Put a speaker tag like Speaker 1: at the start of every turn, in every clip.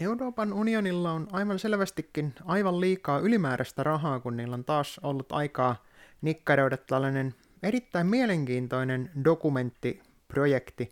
Speaker 1: Euroopan unionilla on aivan selvästikin aivan liikaa ylimääräistä rahaa, kun niillä on taas ollut aikaa nikkaroida tällainen erittäin mielenkiintoinen dokumenttiprojekti,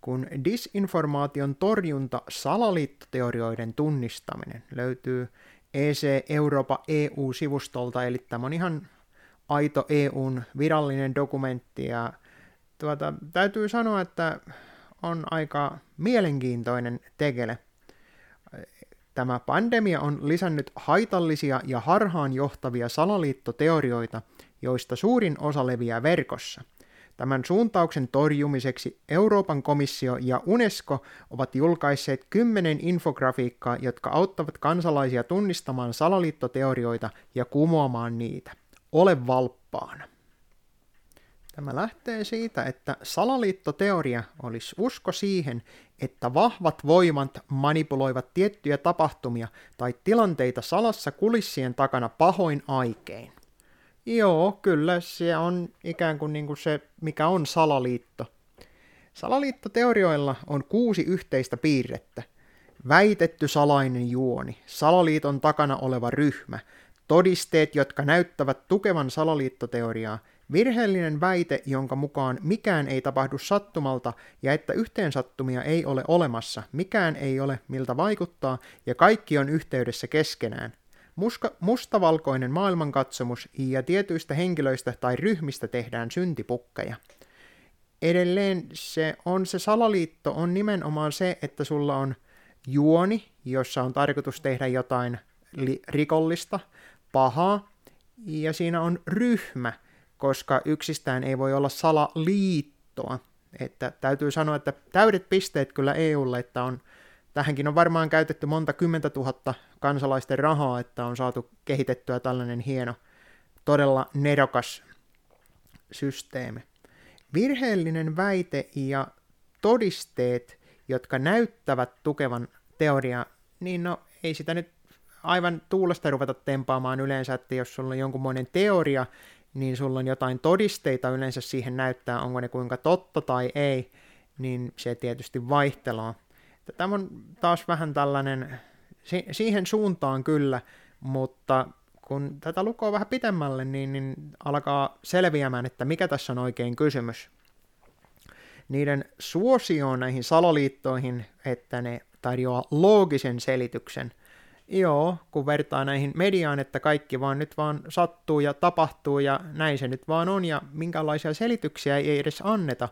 Speaker 1: kun disinformaation torjunta salaliittoteorioiden tunnistaminen löytyy EC Eurooppa EU-sivustolta, eli tämä on ihan aito EUn virallinen dokumentti, ja tuota, täytyy sanoa, että on aika mielenkiintoinen tekele. Tämä pandemia on lisännyt haitallisia ja harhaanjohtavia salaliittoteorioita, joista suurin osa leviää verkossa. Tämän suuntauksen torjumiseksi Euroopan komissio ja UNESCO ovat julkaisseet kymmenen infografiikkaa, jotka auttavat kansalaisia tunnistamaan salaliittoteorioita ja kumoamaan niitä. Ole valppaana. Tämä lähtee siitä, että salaliittoteoria olisi usko siihen, että vahvat voimat manipuloivat tiettyjä tapahtumia tai tilanteita salassa kulissien takana pahoin aikein. Joo, kyllä se on ikään kuin, niin kuin se, mikä on salaliitto. Salaliittoteorioilla on kuusi yhteistä piirrettä. Väitetty salainen juoni, salaliiton takana oleva ryhmä, todisteet, jotka näyttävät tukevan salaliittoteoriaa, virheellinen väite, jonka mukaan mikään ei tapahdu sattumalta ja että yhteensattumia ei ole olemassa, mikään ei ole miltä vaikuttaa ja kaikki on yhteydessä keskenään, Muska, mustavalkoinen maailmankatsomus ja tietyistä henkilöistä tai ryhmistä tehdään syntipukkeja. Edelleen se on se salaliitto on nimenomaan se, että sulla on juoni, jossa on tarkoitus tehdä jotain li- rikollista, pahaa, ja siinä on ryhmä, koska yksistään ei voi olla salaliittoa. Että täytyy sanoa, että täydet pisteet kyllä EUlle, että on Tähänkin on varmaan käytetty monta kymmentä tuhatta kansalaisten rahaa, että on saatu kehitettyä tällainen hieno, todella nerokas systeemi. Virheellinen väite ja todisteet, jotka näyttävät tukevan teoriaa, niin no ei sitä nyt aivan tuulesta ruveta tempaamaan yleensä, että jos sulla on jonkunmoinen teoria, niin sulla on jotain todisteita yleensä siihen näyttää, onko ne kuinka totta tai ei, niin se tietysti vaihtelaa. Tämä on taas vähän tällainen, siihen suuntaan kyllä, mutta kun tätä lukoo vähän pitemmälle, niin, niin alkaa selviämään, että mikä tässä on oikein kysymys. Niiden suosio näihin saloliittoihin, että ne tarjoaa loogisen selityksen. Joo, kun vertaa näihin mediaan, että kaikki vaan nyt vaan sattuu ja tapahtuu ja näin se nyt vaan on ja minkälaisia selityksiä ei edes anneta,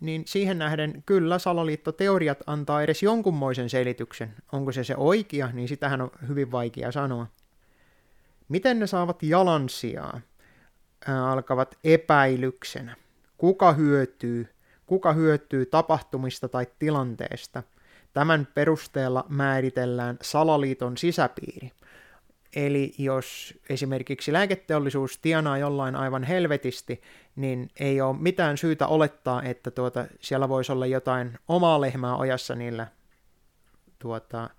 Speaker 1: niin siihen nähden kyllä salaliittoteoriat antaa edes jonkunmoisen selityksen. Onko se se oikea, niin sitähän on hyvin vaikea sanoa. Miten ne saavat jalansijaa? Ää, alkavat epäilyksenä. Kuka hyötyy? Kuka hyötyy tapahtumista tai tilanteesta? Tämän perusteella määritellään salaliiton sisäpiiri. Eli jos esimerkiksi lääketeollisuus tienaa jollain aivan helvetisti, niin ei ole mitään syytä olettaa, että tuota, siellä voisi olla jotain omaa lehmää ojassa niillä tuota,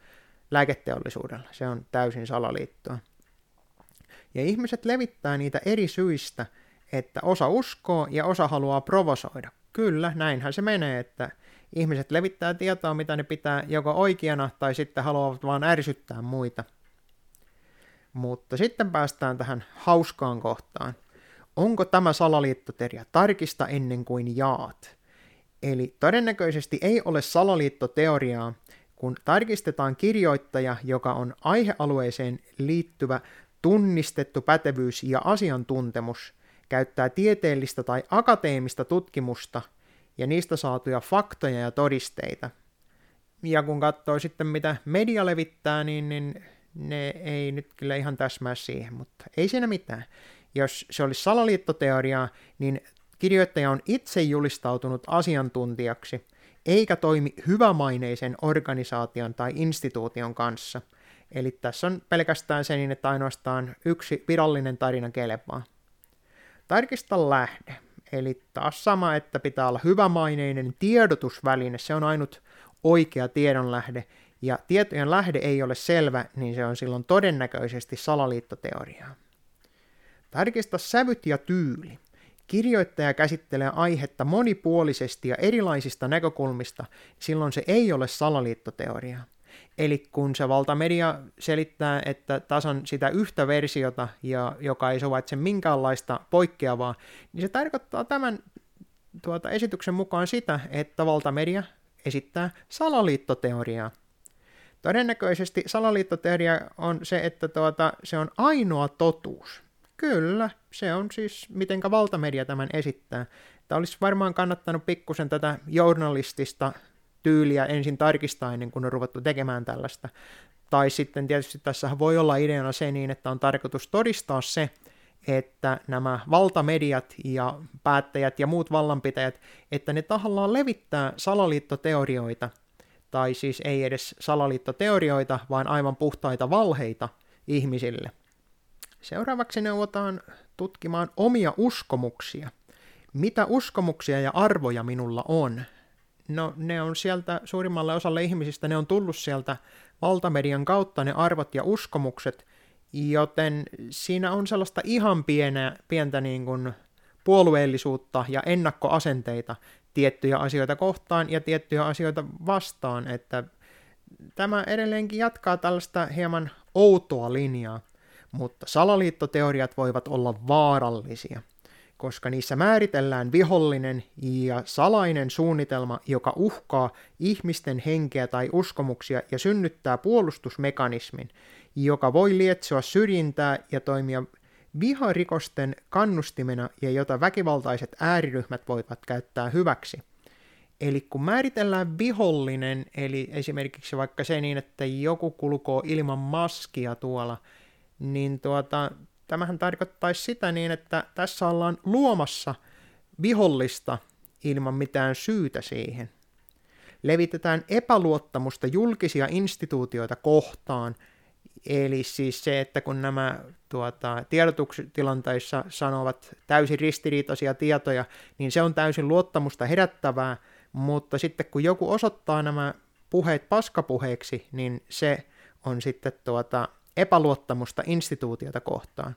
Speaker 1: lääketeollisuudella. Se on täysin salaliittoa. Ja ihmiset levittää niitä eri syistä, että osa uskoo ja osa haluaa provosoida. Kyllä, näinhän se menee, että ihmiset levittää tietoa, mitä ne pitää joko oikeana tai sitten haluavat vaan ärsyttää muita – mutta sitten päästään tähän hauskaan kohtaan. Onko tämä salaliittoteoria? Tarkista ennen kuin jaat. Eli todennäköisesti ei ole salaliittoteoriaa, kun tarkistetaan kirjoittaja, joka on aihealueeseen liittyvä tunnistettu pätevyys ja asiantuntemus, käyttää tieteellistä tai akateemista tutkimusta ja niistä saatuja faktoja ja todisteita. Ja kun katsoo sitten, mitä media levittää, niin, niin ne ei nyt kyllä ihan täsmää siihen, mutta ei siinä mitään. Jos se olisi salaliittoteoriaa, niin kirjoittaja on itse julistautunut asiantuntijaksi, eikä toimi hyvämaineisen organisaation tai instituution kanssa. Eli tässä on pelkästään se niin, että ainoastaan yksi virallinen tarina kelpaa. Tarkista lähde. Eli taas sama, että pitää olla hyvämaineinen tiedotusväline, se on ainut oikea tiedonlähde, ja tietojen lähde ei ole selvä, niin se on silloin todennäköisesti salaliittoteoriaa. Tarkista sävyt ja tyyli. Kirjoittaja käsittelee aihetta monipuolisesti ja erilaisista näkökulmista, silloin se ei ole salaliittoteoriaa. Eli kun se valtamedia selittää, että tasan sitä yhtä versiota, ja joka ei suvaitse minkäänlaista poikkeavaa, niin se tarkoittaa tämän tuota, esityksen mukaan sitä, että valtamedia esittää salaliittoteoriaa. Todennäköisesti salaliittoteoria on se, että tuota, se on ainoa totuus. Kyllä, se on siis, mitenkä valtamedia tämän esittää. Tämä olisi varmaan kannattanut pikkusen tätä journalistista tyyliä ensin tarkistaa ennen kuin on ruvettu tekemään tällaista. Tai sitten tietysti tässä voi olla ideana se niin, että on tarkoitus todistaa se, että nämä valtamediat ja päättäjät ja muut vallanpitäjät, että ne tahallaan levittää salaliittoteorioita, tai siis ei edes salaliittoteorioita, vaan aivan puhtaita valheita ihmisille. Seuraavaksi neuvotaan tutkimaan omia uskomuksia. Mitä uskomuksia ja arvoja minulla on? No ne on sieltä suurimmalle osalle ihmisistä, ne on tullut sieltä valtamedian kautta ne arvot ja uskomukset, joten siinä on sellaista ihan pienä, pientä niin kuin puolueellisuutta ja ennakkoasenteita tiettyjä asioita kohtaan ja tiettyjä asioita vastaan, että tämä edelleenkin jatkaa tällaista hieman outoa linjaa, mutta salaliittoteoriat voivat olla vaarallisia koska niissä määritellään vihollinen ja salainen suunnitelma, joka uhkaa ihmisten henkeä tai uskomuksia ja synnyttää puolustusmekanismin, joka voi lietsoa syrjintää ja toimia viharikosten kannustimena ja jota väkivaltaiset ääriryhmät voivat käyttää hyväksi. Eli kun määritellään vihollinen, eli esimerkiksi vaikka se niin, että joku kulkoo ilman maskia tuolla, niin tuota, Tämähän tarkoittaisi sitä niin, että tässä ollaan luomassa vihollista ilman mitään syytä siihen. Levitetään epäluottamusta julkisia instituutioita kohtaan, eli siis se, että kun nämä tuota, tiedotustilanteissa sanovat täysin ristiriitaisia tietoja, niin se on täysin luottamusta herättävää, mutta sitten kun joku osoittaa nämä puheet paskapuheeksi, niin se on sitten tuota, epäluottamusta instituutiota kohtaan.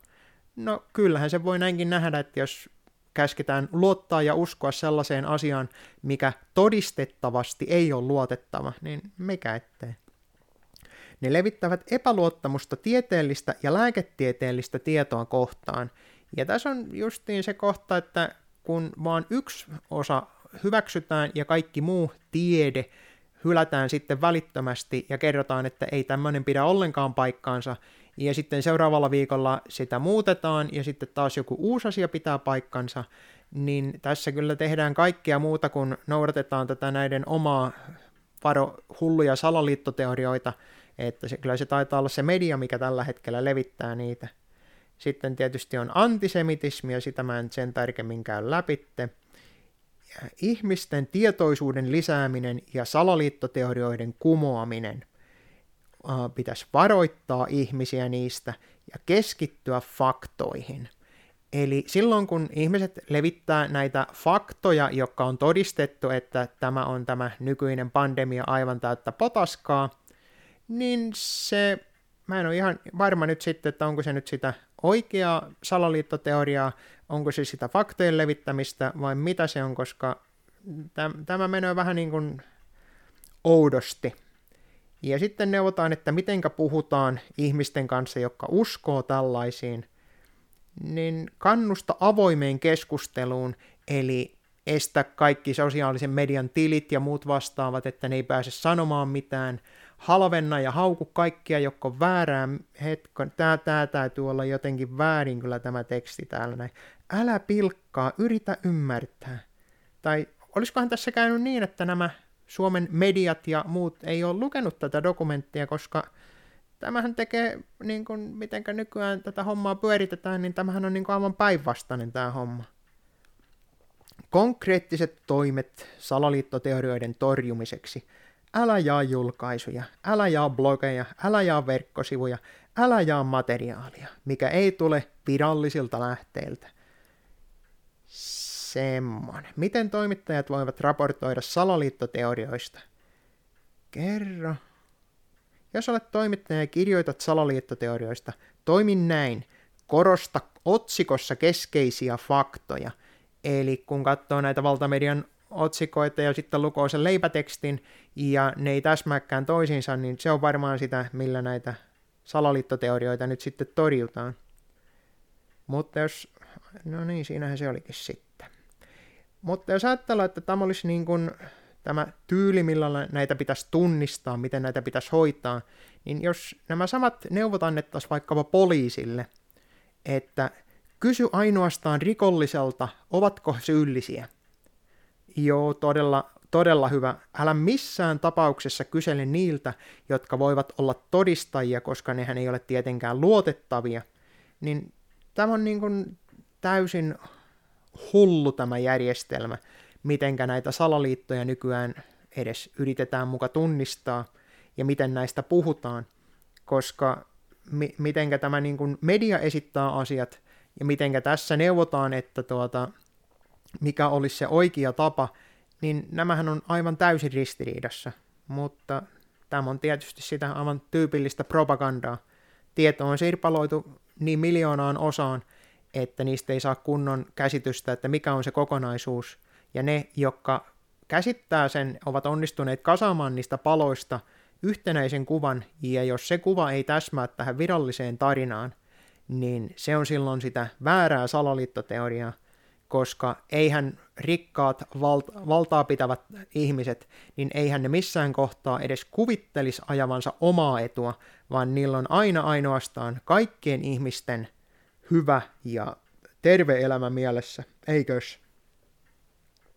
Speaker 1: No kyllähän se voi näinkin nähdä, että jos käsketään luottaa ja uskoa sellaiseen asiaan, mikä todistettavasti ei ole luotettava, niin mikä ettei. Ne levittävät epäluottamusta tieteellistä ja lääketieteellistä tietoa kohtaan. Ja tässä on justiin se kohta, että kun vaan yksi osa hyväksytään ja kaikki muu tiede hylätään sitten välittömästi ja kerrotaan, että ei tämmöinen pidä ollenkaan paikkaansa, ja sitten seuraavalla viikolla sitä muutetaan, ja sitten taas joku uusi asia pitää paikkansa, niin tässä kyllä tehdään kaikkea muuta kuin noudatetaan tätä näiden omaa varo hulluja salaliittoteorioita, että se, kyllä se taitaa olla se media, mikä tällä hetkellä levittää niitä. Sitten tietysti on antisemitismi, ja sitä mä en sen tarkemmin käy läpitte ihmisten tietoisuuden lisääminen ja salaliittoteorioiden kumoaminen. Pitäisi varoittaa ihmisiä niistä ja keskittyä faktoihin. Eli silloin kun ihmiset levittää näitä faktoja, jotka on todistettu, että tämä on tämä nykyinen pandemia aivan täyttä potaskaa, niin se, mä en ole ihan varma nyt sitten, että onko se nyt sitä oikeaa salaliittoteoriaa, onko se sitä faktojen levittämistä vai mitä se on, koska tämä menee vähän niin kuin oudosti. Ja sitten neuvotaan, että mitenkä puhutaan ihmisten kanssa, jotka uskoo tällaisiin, niin kannusta avoimeen keskusteluun, eli estä kaikki sosiaalisen median tilit ja muut vastaavat, että ne ei pääse sanomaan mitään, halvenna ja hauku kaikkia, jotka on väärää, hetko, tää, tää täytyy olla jotenkin väärin kyllä tämä teksti täällä näin. Älä pilkkaa, yritä ymmärtää. Tai olisikohan tässä käynyt niin, että nämä Suomen mediat ja muut ei ole lukenut tätä dokumenttia, koska tämähän tekee, niin kuin, mitenkä nykyään tätä hommaa pyöritetään, niin tämähän on niin kuin aivan päinvastainen tämä homma. Konkreettiset toimet salaliittoteorioiden torjumiseksi – älä jaa julkaisuja, älä jaa blogeja, älä jaa verkkosivuja, älä jaa materiaalia, mikä ei tule virallisilta lähteiltä. Semmonen. Miten toimittajat voivat raportoida salaliittoteorioista? Kerro. Jos olet toimittaja ja kirjoitat salaliittoteorioista, toimin näin. Korosta otsikossa keskeisiä faktoja. Eli kun katsoo näitä valtamedian otsikoita ja sitten lukoo sen leipätekstin ja ne ei täsmääkään toisiinsa, niin se on varmaan sitä, millä näitä salaliittoteorioita nyt sitten torjutaan. Mutta jos, no niin, siinähän se olikin sitten. Mutta jos ajatellaan, että tämä olisi niin kuin tämä tyyli, millä näitä pitäisi tunnistaa, miten näitä pitäisi hoitaa, niin jos nämä samat neuvot annettaisiin vaikkapa poliisille, että kysy ainoastaan rikolliselta, ovatko syyllisiä. Joo, todella, todella hyvä. Älä missään tapauksessa kysele niiltä, jotka voivat olla todistajia, koska nehän ei ole tietenkään luotettavia. Niin tämä on niin kuin täysin hullu tämä järjestelmä, mitenkä näitä salaliittoja nykyään edes yritetään muka tunnistaa ja miten näistä puhutaan, koska mi- mitenkä tämä niin kuin media esittää asiat ja mitenkä tässä neuvotaan, että tuota, mikä olisi se oikea tapa, niin nämähän on aivan täysin ristiriidassa, mutta tämä on tietysti sitä aivan tyypillistä propagandaa. Tieto on sirpaloitu niin miljoonaan osaan, että niistä ei saa kunnon käsitystä, että mikä on se kokonaisuus. Ja ne, jotka käsittää sen, ovat onnistuneet kasaamaan niistä paloista yhtenäisen kuvan, ja jos se kuva ei täsmää tähän viralliseen tarinaan, niin se on silloin sitä väärää salaliittoteoriaa, koska eihän rikkaat valt- valtaa pitävät ihmiset, niin eihän ne missään kohtaa edes kuvittelisi ajavansa omaa etua, vaan niillä on aina ainoastaan kaikkien ihmisten hyvä ja terve elämä mielessä, eikös?